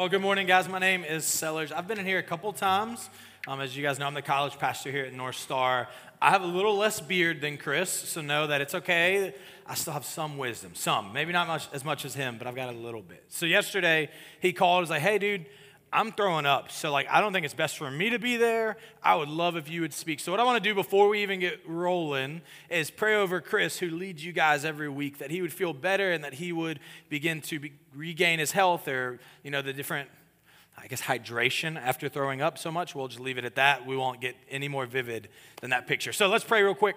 Well, good morning, guys. My name is Sellers. I've been in here a couple times. Um, as you guys know, I'm the college pastor here at North Star. I have a little less beard than Chris, so know that it's okay. I still have some wisdom, some, maybe not much as much as him, but I've got a little bit. So yesterday he called, was like, "Hey, dude." I'm throwing up. So, like, I don't think it's best for me to be there. I would love if you would speak. So, what I want to do before we even get rolling is pray over Chris, who leads you guys every week, that he would feel better and that he would begin to be, regain his health or, you know, the different, I guess, hydration after throwing up so much. We'll just leave it at that. We won't get any more vivid than that picture. So, let's pray real quick.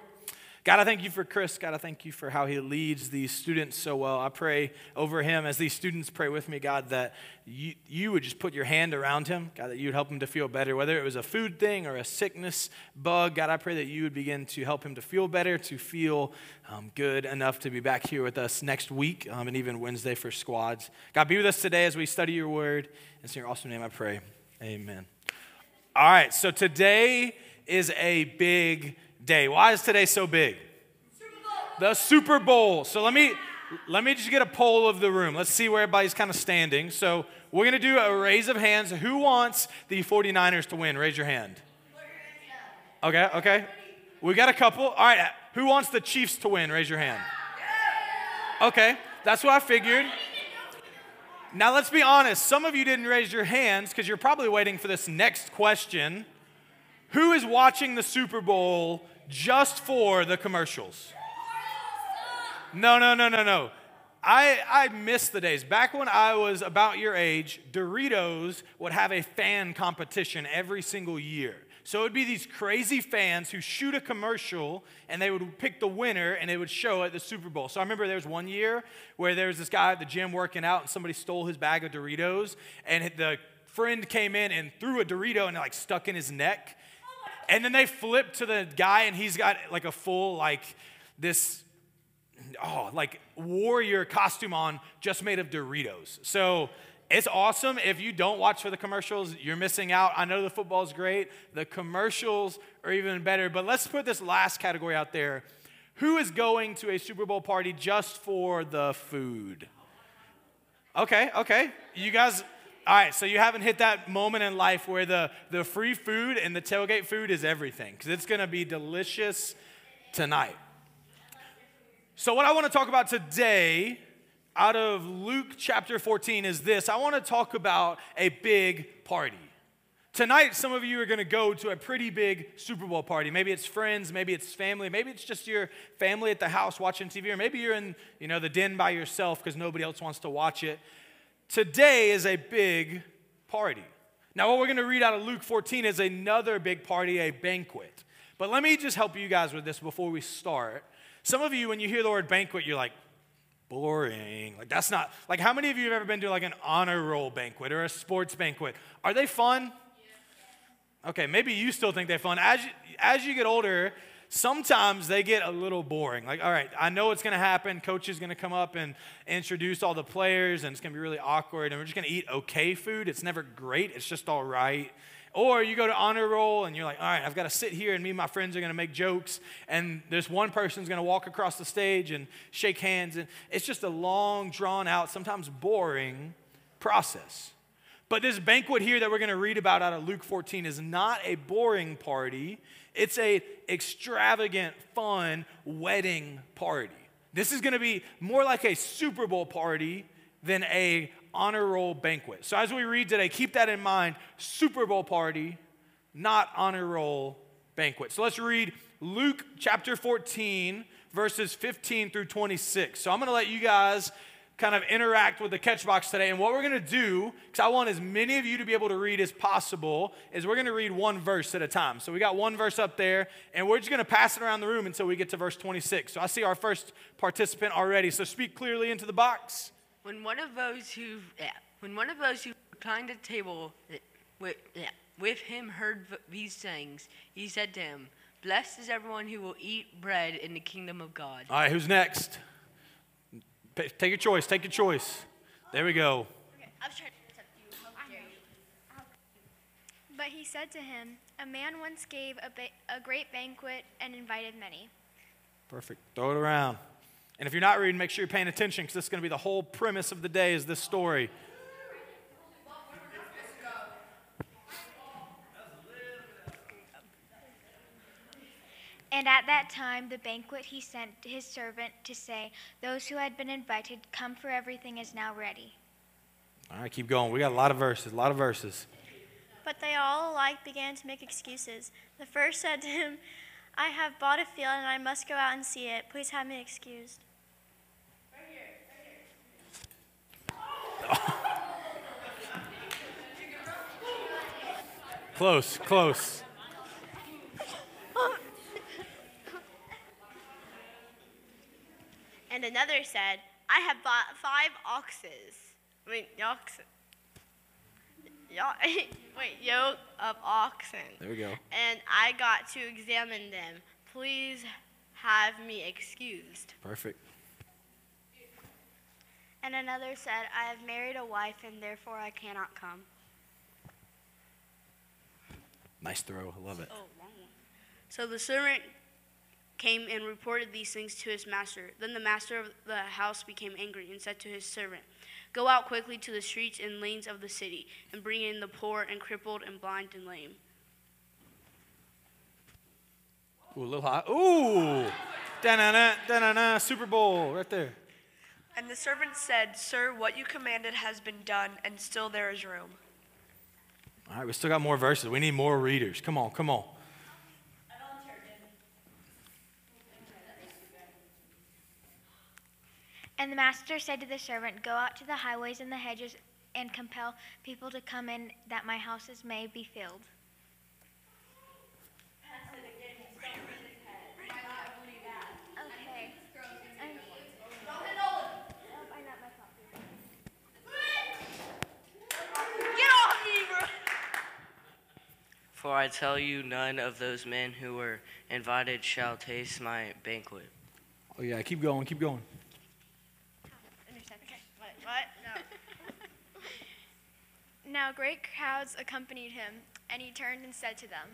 God, I thank you for Chris. God, I thank you for how he leads these students so well. I pray over him as these students pray with me, God, that you, you would just put your hand around him. God, that you would help him to feel better, whether it was a food thing or a sickness bug. God, I pray that you would begin to help him to feel better, to feel um, good enough to be back here with us next week um, and even Wednesday for squads. God, be with us today as we study your word. It's in your awesome name I pray. Amen. All right, so today is a big day. Why is today so big? Super the Super Bowl. So let me let me just get a poll of the room. Let's see where everybody's kind of standing. So we're going to do a raise of hands. Who wants the 49ers to win? Raise your hand. Okay, okay. We got a couple. All right. Who wants the Chiefs to win? Raise your hand. Okay, that's what I figured. Now let's be honest. Some of you didn't raise your hands because you're probably waiting for this next question. Who is watching the Super Bowl just for the commercials. No, no, no, no, no. I, I miss the days. Back when I was about your age, Doritos would have a fan competition every single year. So it would be these crazy fans who shoot a commercial and they would pick the winner and they would show at the Super Bowl. So I remember there was one year where there was this guy at the gym working out and somebody stole his bag of Doritos and the friend came in and threw a Dorito and it like stuck in his neck. And then they flip to the guy, and he's got like a full, like, this, oh, like warrior costume on just made of Doritos. So it's awesome. If you don't watch for the commercials, you're missing out. I know the football's great, the commercials are even better. But let's put this last category out there. Who is going to a Super Bowl party just for the food? Okay, okay. You guys, all right, so you haven't hit that moment in life where the, the free food and the tailgate food is everything, because it's going to be delicious tonight. So, what I want to talk about today out of Luke chapter 14 is this I want to talk about a big party. Tonight, some of you are going to go to a pretty big Super Bowl party. Maybe it's friends, maybe it's family, maybe it's just your family at the house watching TV, or maybe you're in you know, the den by yourself because nobody else wants to watch it. Today is a big party. Now, what we're going to read out of Luke 14 is another big party, a banquet. But let me just help you guys with this before we start. Some of you, when you hear the word banquet, you're like, boring. Like, that's not, like, how many of you have ever been to like an honor roll banquet or a sports banquet? Are they fun? Okay, maybe you still think they're fun. As you, as you get older, sometimes they get a little boring. Like, all right, I know it's going to happen. Coach is going to come up and introduce all the players, and it's going to be really awkward, and we're just going to eat okay food. It's never great, it's just all right. Or you go to honor roll and you're like, all right, I've got to sit here and me and my friends are going to make jokes. And this one person's going to walk across the stage and shake hands. And it's just a long, drawn out, sometimes boring process. But this banquet here that we're going to read about out of Luke 14 is not a boring party. It's a extravagant, fun wedding party. This is going to be more like a Super Bowl party than a honor roll banquet. So as we read today, keep that in mind. Super Bowl party, not honor roll banquet. So let's read Luke chapter 14 verses 15 through 26. So I'm going to let you guys kind of interact with the catch box today. And what we're going to do, because I want as many of you to be able to read as possible, is we're going to read one verse at a time. So we got one verse up there, and we're just going to pass it around the room until we get to verse 26. So I see our first participant already. So speak clearly into the box. When one of those who, yeah, when one of those who reclined at table eh, with, yeah, with him heard these things, he said to him, Blessed is everyone who will eat bread in the kingdom of God. All right, who's next? Take your choice. Take your choice. There we go. But he said to him, A man once gave a, ba- a great banquet and invited many. Perfect. Throw it around. And if you're not reading, make sure you're paying attention because this is going to be the whole premise of the day is this story. And at that time, the banquet he sent his servant to say, Those who had been invited, come, for everything is now ready. All right, keep going. We got a lot of verses, a lot of verses. But they all alike began to make excuses. The first said to him, I have bought a field and I must go out and see it. Please have me excused. Right here, right here. Close, close. Have bought five oxes. I mean, oxen. Wait, yoke of oxen. There we go. And I got to examine them. Please have me excused. Perfect. And another said, I have married a wife and therefore I cannot come. Nice throw. I love it. Oh, wrong one. So the servant came and reported these things to his master. Then the master of the house became angry and said to his servant, Go out quickly to the streets and lanes of the city and bring in the poor and crippled and blind and lame. Ooh, a little high. Ooh. Da-na-na, da-na-na, Super Bowl right there. And the servant said, Sir, what you commanded has been done, and still there is room. All right, we still got more verses. We need more readers. Come on, come on. And the master said to the servant, Go out to the highways and the hedges and compel people to come in, that my houses may be filled. Okay. For I tell you, none of those men who were invited shall taste my banquet. Oh, yeah, keep going, keep going. What? What? No. Now great crowds accompanied him, and he turned and said to them,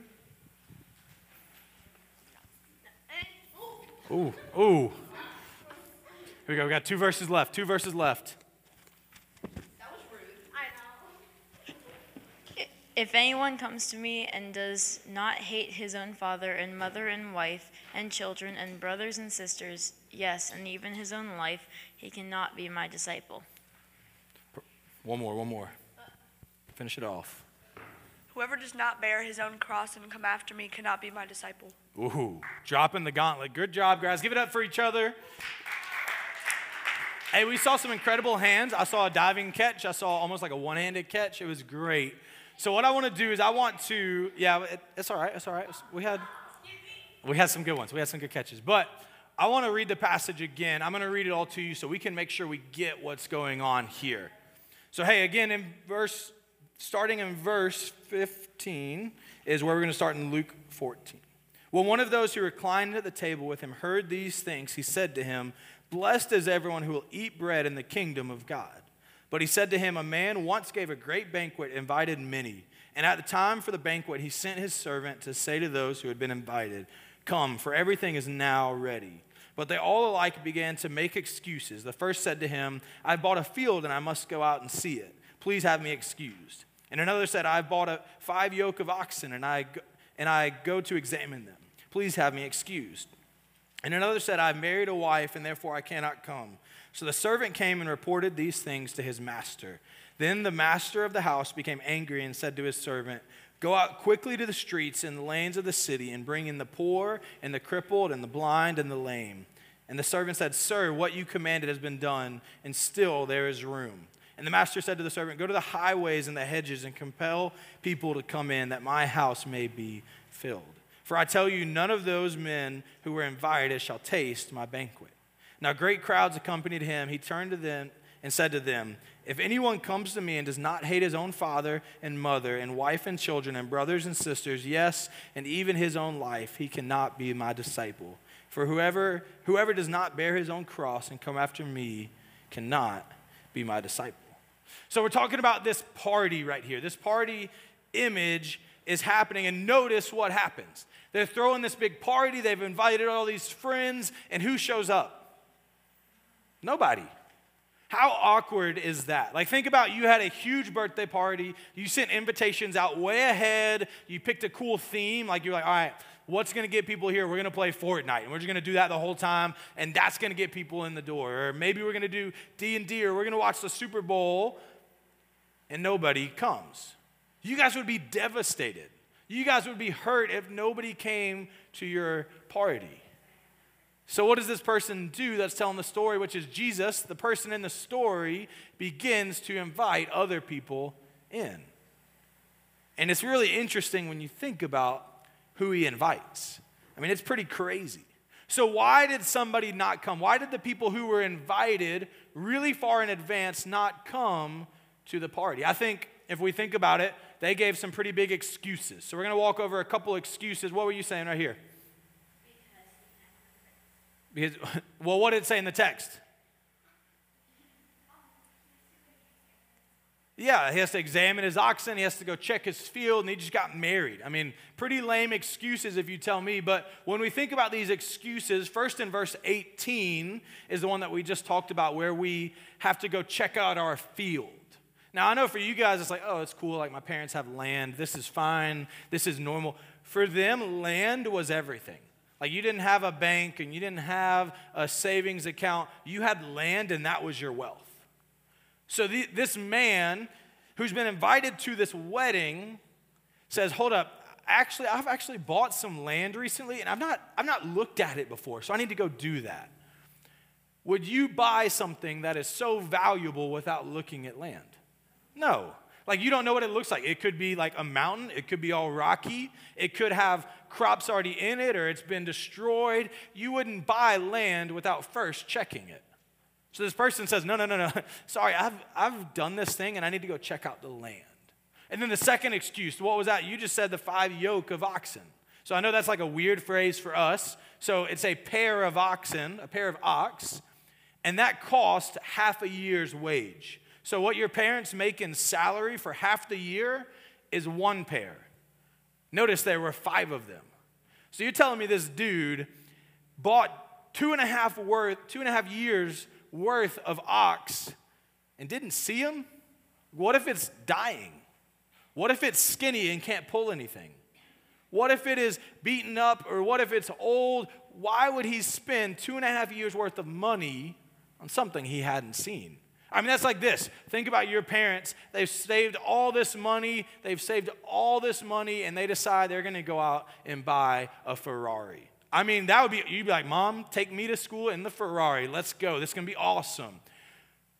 Ooh, ooh. Here we go. We got two verses left. Two verses left. If anyone comes to me and does not hate his own father and mother and wife and children and brothers and sisters, yes, and even his own life, he cannot be my disciple. One more, one more. Finish it off. Whoever does not bear his own cross and come after me cannot be my disciple. Ooh, dropping the gauntlet. Good job, guys. Give it up for each other. Hey, we saw some incredible hands. I saw a diving catch. I saw almost like a one handed catch. It was great. So, what I want to do is, I want to, yeah, it, it's all right. It's all right. We had, we had some good ones. We had some good catches. But I want to read the passage again. I'm going to read it all to you so we can make sure we get what's going on here. So, hey, again, in verse, starting in verse 15 is where we're going to start in Luke 14. When one of those who reclined at the table with him heard these things, he said to him, Blessed is everyone who will eat bread in the kingdom of God. But he said to him, A man once gave a great banquet, invited many. And at the time for the banquet, he sent his servant to say to those who had been invited, Come, for everything is now ready. But they all alike began to make excuses. The first said to him, I bought a field and I must go out and see it. Please have me excused. And another said, I bought a five yoke of oxen and I go, and I go to examine them. Please have me excused. And another said, I've married a wife and therefore I cannot come. So the servant came and reported these things to his master. Then the master of the house became angry and said to his servant, Go out quickly to the streets and the lanes of the city and bring in the poor and the crippled and the blind and the lame. And the servant said, Sir, what you commanded has been done, and still there is room. And the master said to the servant, Go to the highways and the hedges and compel people to come in, that my house may be filled. For I tell you, none of those men who were invited shall taste my banquet. Now great crowds accompanied him. He turned to them and said to them, If anyone comes to me and does not hate his own father and mother and wife and children and brothers and sisters, yes, and even his own life, he cannot be my disciple. For whoever, whoever does not bear his own cross and come after me cannot be my disciple. So we're talking about this party right here. This party image is happening, and notice what happens. They're throwing this big party, they've invited all these friends, and who shows up? Nobody. How awkward is that? Like, think about you had a huge birthday party, you sent invitations out way ahead, you picked a cool theme, like you're like, all right, what's going to get people here? We're going to play Fortnite, and we're just going to do that the whole time, and that's going to get people in the door. Or maybe we're going to do D&D, or we're going to watch the Super Bowl, and nobody comes. You guys would be devastated. You guys would be hurt if nobody came to your party. So, what does this person do that's telling the story, which is Jesus? The person in the story begins to invite other people in. And it's really interesting when you think about who he invites. I mean, it's pretty crazy. So, why did somebody not come? Why did the people who were invited really far in advance not come to the party? I think if we think about it, they gave some pretty big excuses. So, we're going to walk over a couple excuses. What were you saying right here? Because, well, what did it say in the text? Yeah, he has to examine his oxen, he has to go check his field, and he just got married. I mean, pretty lame excuses if you tell me. But when we think about these excuses, first in verse 18 is the one that we just talked about where we have to go check out our field. Now, I know for you guys, it's like, oh, it's cool. Like, my parents have land. This is fine. This is normal. For them, land was everything. Like, you didn't have a bank and you didn't have a savings account. You had land, and that was your wealth. So the, this man who's been invited to this wedding says, Hold up, actually, I've actually bought some land recently, and I've not, I've not looked at it before, so I need to go do that. Would you buy something that is so valuable without looking at land? No. Like, you don't know what it looks like. It could be like a mountain, it could be all rocky, it could have crops already in it, or it's been destroyed. You wouldn't buy land without first checking it. So this person says, No, no, no, no. Sorry, I've, I've done this thing and I need to go check out the land. And then the second excuse, what was that? You just said the five yoke of oxen. So I know that's like a weird phrase for us. So it's a pair of oxen, a pair of ox, and that cost half a year's wage. So what your parents make in salary for half the year is one pair. Notice there were five of them. So you're telling me this dude bought two and a half worth, two and a half years worth of ox and didn't see him? What if it's dying? What if it's skinny and can't pull anything? What if it is beaten up or what if it's old? Why would he spend two and a half years worth of money on something he hadn't seen? I mean, that's like this. Think about your parents. They've saved all this money, they've saved all this money, and they decide they're going to go out and buy a Ferrari. I mean, that would be, you'd be like, Mom, take me to school in the Ferrari. Let's go. This is going to be awesome.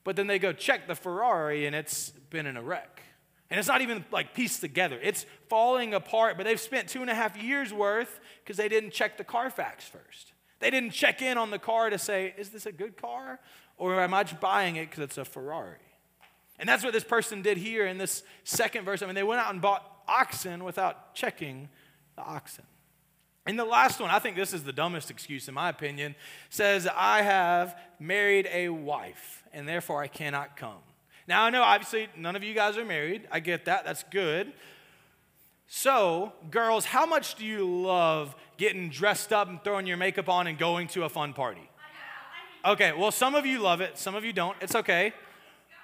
But then they go check the Ferrari and it's been in a wreck. And it's not even like pieced together, it's falling apart. But they've spent two and a half years worth because they didn't check the Carfax first. They didn't check in on the car to say, is this a good car? Or am I just buying it because it's a Ferrari? And that's what this person did here in this second verse. I mean, they went out and bought oxen without checking the oxen. And the last one, I think this is the dumbest excuse in my opinion, says, I have married a wife and therefore I cannot come. Now, I know obviously none of you guys are married. I get that. That's good. So, girls, how much do you love getting dressed up and throwing your makeup on and going to a fun party? Okay, well, some of you love it, some of you don't. It's okay.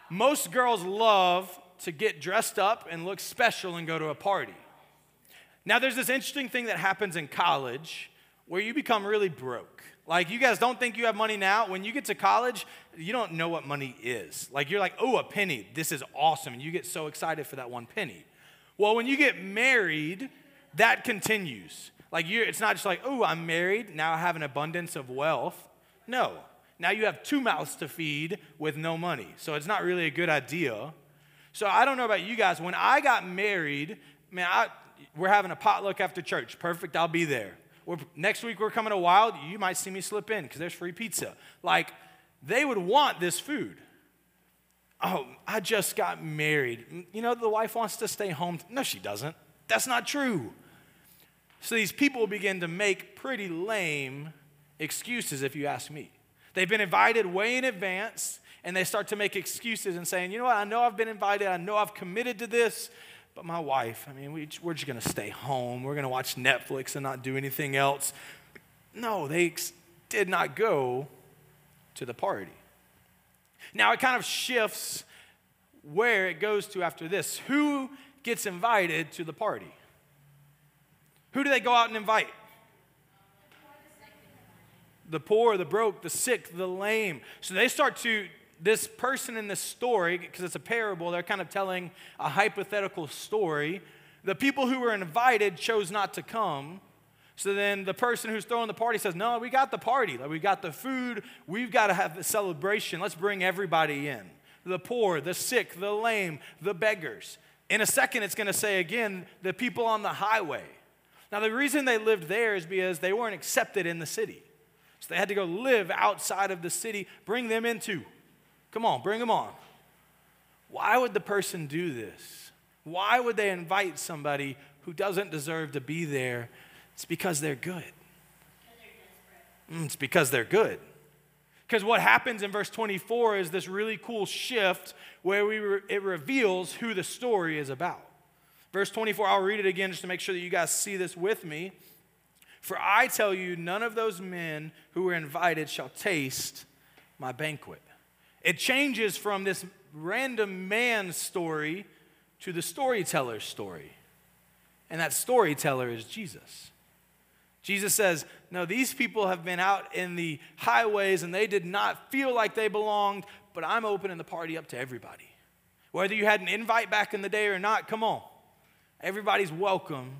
Most girls love to get dressed up and look special and go to a party. Now, there's this interesting thing that happens in college where you become really broke. Like, you guys don't think you have money now. When you get to college, you don't know what money is. Like, you're like, oh, a penny. This is awesome. And you get so excited for that one penny. Well, when you get married, that continues. Like, you're, it's not just like, oh, I'm married. Now I have an abundance of wealth. No. Now you have two mouths to feed with no money. So it's not really a good idea. So I don't know about you guys. When I got married, man, I, we're having a potluck after church. Perfect, I'll be there. We're, next week we're coming to Wild. You might see me slip in because there's free pizza. Like, they would want this food. Oh, I just got married. You know, the wife wants to stay home. No, she doesn't. That's not true. So these people begin to make pretty lame excuses, if you ask me. They've been invited way in advance, and they start to make excuses and saying, you know what, I know I've been invited, I know I've committed to this, but my wife, I mean, we, we're just going to stay home. We're going to watch Netflix and not do anything else. No, they did not go to the party. Now it kind of shifts where it goes to after this. Who gets invited to the party? Who do they go out and invite? The poor, the broke, the sick, the lame. So they start to, this person in this story, because it's a parable, they're kind of telling a hypothetical story. The people who were invited chose not to come. So then the person who's throwing the party says, No, we got the party. Like, we got the food. We've got to have the celebration. Let's bring everybody in the poor, the sick, the lame, the beggars. In a second, it's going to say again, the people on the highway. Now, the reason they lived there is because they weren't accepted in the city. So they had to go live outside of the city, bring them into. Come on, bring them on. Why would the person do this? Why would they invite somebody who doesn't deserve to be there? It's because they're good. Mm, it's because they're good. Because what happens in verse 24 is this really cool shift where we re- it reveals who the story is about. Verse 24, I'll read it again just to make sure that you guys see this with me. For I tell you, none of those men who were invited shall taste my banquet. It changes from this random man's story to the storyteller's story. And that storyteller is Jesus. Jesus says, No, these people have been out in the highways and they did not feel like they belonged, but I'm opening the party up to everybody. Whether you had an invite back in the day or not, come on. Everybody's welcome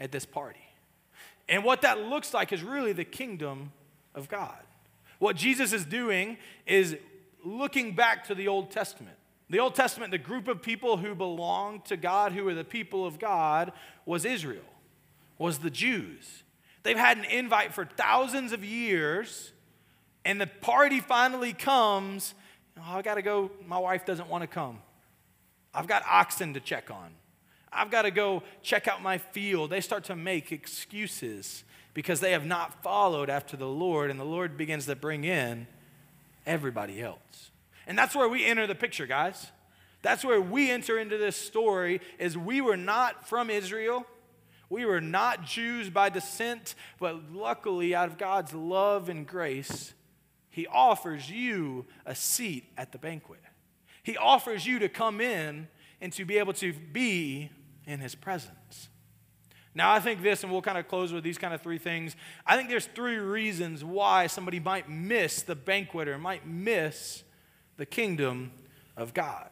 at this party. And what that looks like is really the kingdom of God. What Jesus is doing is looking back to the Old Testament. The Old Testament, the group of people who belonged to God, who were the people of God, was Israel, was the Jews. They've had an invite for thousands of years, and the party finally comes. Oh, I got to go. My wife doesn't want to come. I've got oxen to check on. I've got to go check out my field. They start to make excuses because they have not followed after the Lord, and the Lord begins to bring in everybody else. And that's where we enter the picture, guys. That's where we enter into this story is we were not from Israel. We were not Jews by descent, but luckily, out of God's love and grace, He offers you a seat at the banquet. He offers you to come in and to be able to be in His presence. Now, I think this, and we'll kind of close with these kind of three things. I think there's three reasons why somebody might miss the banquet or might miss the kingdom of God.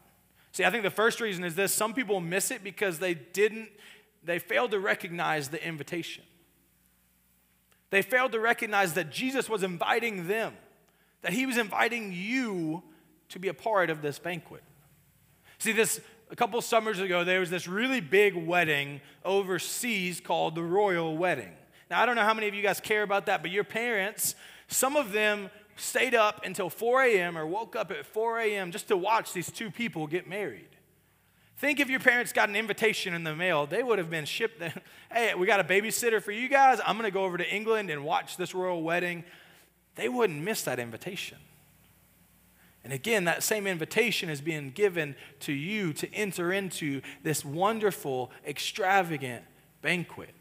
See, I think the first reason is this some people miss it because they didn't they failed to recognize the invitation. They failed to recognize that Jesus was inviting them, that he was inviting you to be a part of this banquet. See, this a couple summers ago, there was this really big wedding overseas called the royal wedding. Now, I don't know how many of you guys care about that, but your parents, some of them stayed up until 4 a.m. or woke up at 4 a.m. just to watch these two people get married. Think if your parents got an invitation in the mail, they would have been shipped. hey, we got a babysitter for you guys. I'm going to go over to England and watch this royal wedding. They wouldn't miss that invitation. And again, that same invitation is being given to you to enter into this wonderful, extravagant banquet.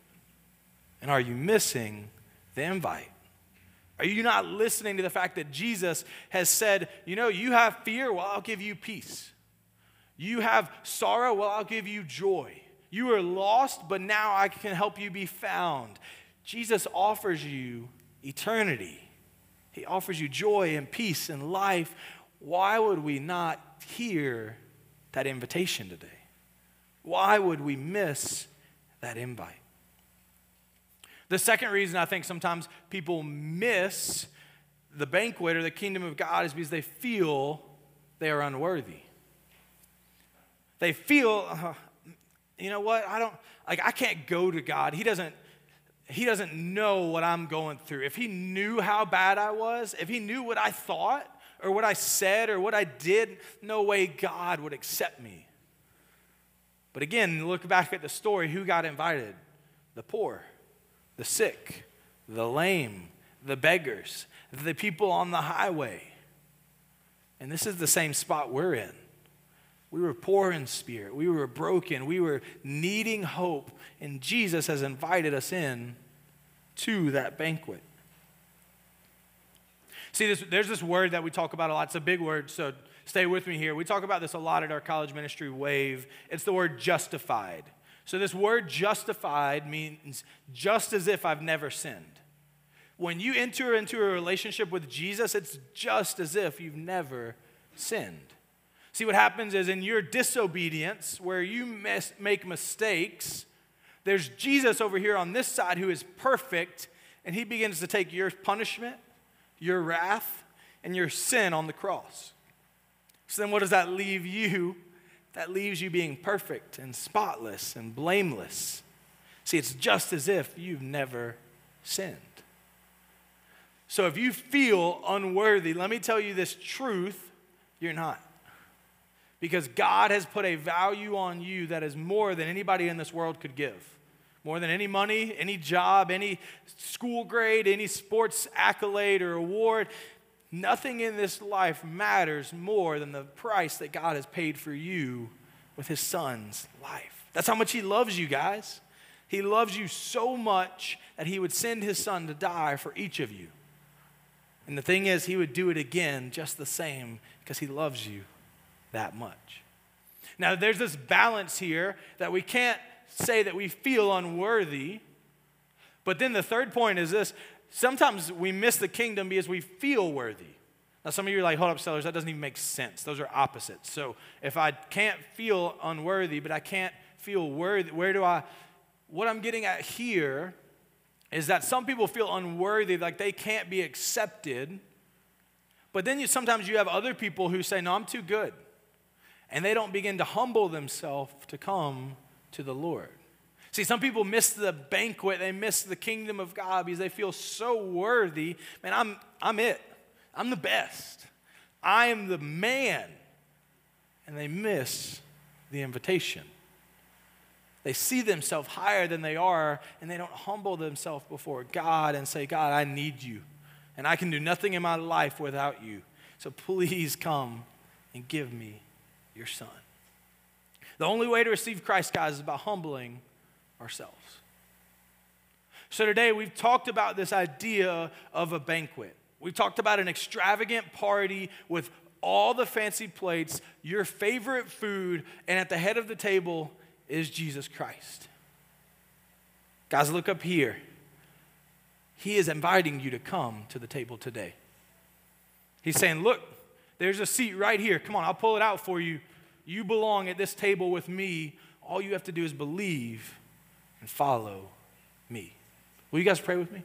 And are you missing the invite? Are you not listening to the fact that Jesus has said, you know, you have fear? Well, I'll give you peace. You have sorrow, well, I'll give you joy. You are lost, but now I can help you be found. Jesus offers you eternity. He offers you joy and peace and life. Why would we not hear that invitation today? Why would we miss that invite? The second reason I think sometimes people miss the banquet or the kingdom of God is because they feel they are unworthy. They feel, uh, you know what? I don't, like, I can't go to God. He doesn't, he doesn't know what I'm going through. If he knew how bad I was, if he knew what I thought or what I said or what I did, no way God would accept me. But again, look back at the story who got invited? The poor, the sick, the lame, the beggars, the people on the highway. And this is the same spot we're in. We were poor in spirit. We were broken. We were needing hope. And Jesus has invited us in to that banquet. See, this, there's this word that we talk about a lot. It's a big word, so stay with me here. We talk about this a lot at our college ministry wave. It's the word justified. So, this word justified means just as if I've never sinned. when you enter into a relationship with Jesus, it's just as if you've never sinned. See, what happens is in your disobedience, where you make mistakes, there's Jesus over here on this side who is perfect, and he begins to take your punishment, your wrath, and your sin on the cross. So then, what does that leave you? That leaves you being perfect and spotless and blameless. See, it's just as if you've never sinned. So if you feel unworthy, let me tell you this truth you're not. Because God has put a value on you that is more than anybody in this world could give. More than any money, any job, any school grade, any sports accolade or award. Nothing in this life matters more than the price that God has paid for you with his son's life. That's how much he loves you guys. He loves you so much that he would send his son to die for each of you. And the thing is, he would do it again just the same because he loves you that much. Now, there's this balance here that we can't say that we feel unworthy. But then the third point is this sometimes we miss the kingdom because we feel worthy. Now, some of you are like, hold up, sellers, that doesn't even make sense. Those are opposites. So if I can't feel unworthy, but I can't feel worthy, where do I, what I'm getting at here is that some people feel unworthy, like they can't be accepted. But then you, sometimes you have other people who say, No, I'm too good. And they don't begin to humble themselves to come to the Lord. See, some people miss the banquet, they miss the kingdom of God because they feel so worthy. Man, I'm, I'm it. I'm the best. I am the man. And they miss the invitation. They see themselves higher than they are, and they don't humble themselves before God and say, God, I need you, and I can do nothing in my life without you. So please come and give me your son. The only way to receive Christ, guys, is by humbling ourselves. So today we've talked about this idea of a banquet. We've talked about an extravagant party with all the fancy plates, your favorite food, and at the head of the table is Jesus Christ. Guys, look up here. He is inviting you to come to the table today. He's saying, Look, there's a seat right here. Come on, I'll pull it out for you. You belong at this table with me. All you have to do is believe and follow me. Will you guys pray with me?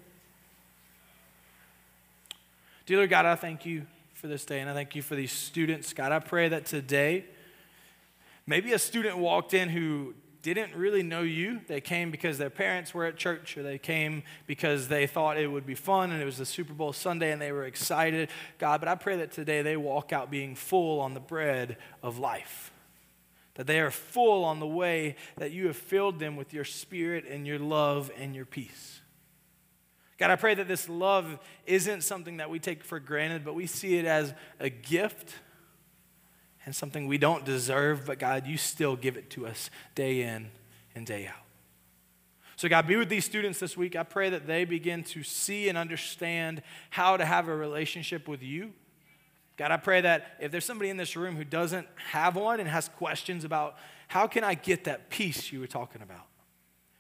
Dear Lord God, I thank you for this day and I thank you for these students. God, I pray that today, Maybe a student walked in who didn't really know you. They came because their parents were at church, or they came because they thought it would be fun and it was the Super Bowl Sunday and they were excited. God, but I pray that today they walk out being full on the bread of life. That they are full on the way that you have filled them with your spirit and your love and your peace. God, I pray that this love isn't something that we take for granted, but we see it as a gift and something we don't deserve, but God, you still give it to us day in and day out. So, God, be with these students this week. I pray that they begin to see and understand how to have a relationship with you. God, I pray that if there's somebody in this room who doesn't have one and has questions about how can I get that peace you were talking about?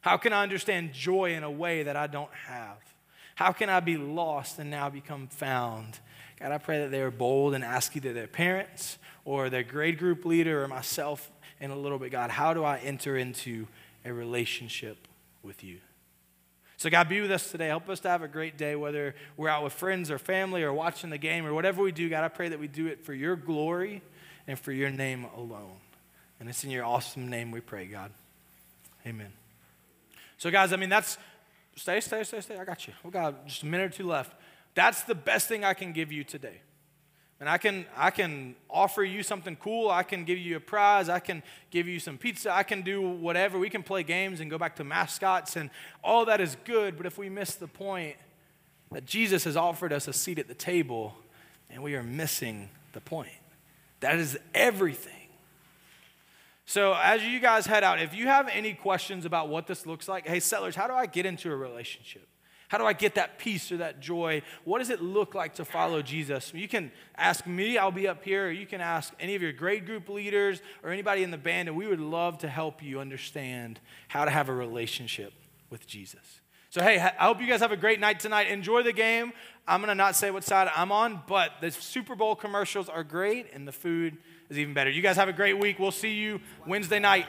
How can I understand joy in a way that I don't have? How can I be lost and now become found? God, I pray that they are bold and ask either their parents or their grade group leader or myself in a little bit, God, how do I enter into a relationship with you? So, God, be with us today. Help us to have a great day, whether we're out with friends or family or watching the game or whatever we do. God, I pray that we do it for your glory and for your name alone. And it's in your awesome name we pray, God. Amen. So, guys, I mean, that's stay, stay, stay, stay. I got you. We got just a minute or two left. That's the best thing I can give you today. And I can, I can offer you something cool. I can give you a prize. I can give you some pizza. I can do whatever. We can play games and go back to mascots, and all that is good. But if we miss the point that Jesus has offered us a seat at the table, and we are missing the point, that is everything. So, as you guys head out, if you have any questions about what this looks like, hey, Sellers, how do I get into a relationship? How do I get that peace or that joy? What does it look like to follow Jesus? You can ask me, I'll be up here, you can ask any of your grade group leaders or anybody in the band, and we would love to help you understand how to have a relationship with Jesus. So, hey, I hope you guys have a great night tonight. Enjoy the game. I'm going to not say what side I'm on, but the Super Bowl commercials are great and the food is even better. You guys have a great week. We'll see you Wednesday night.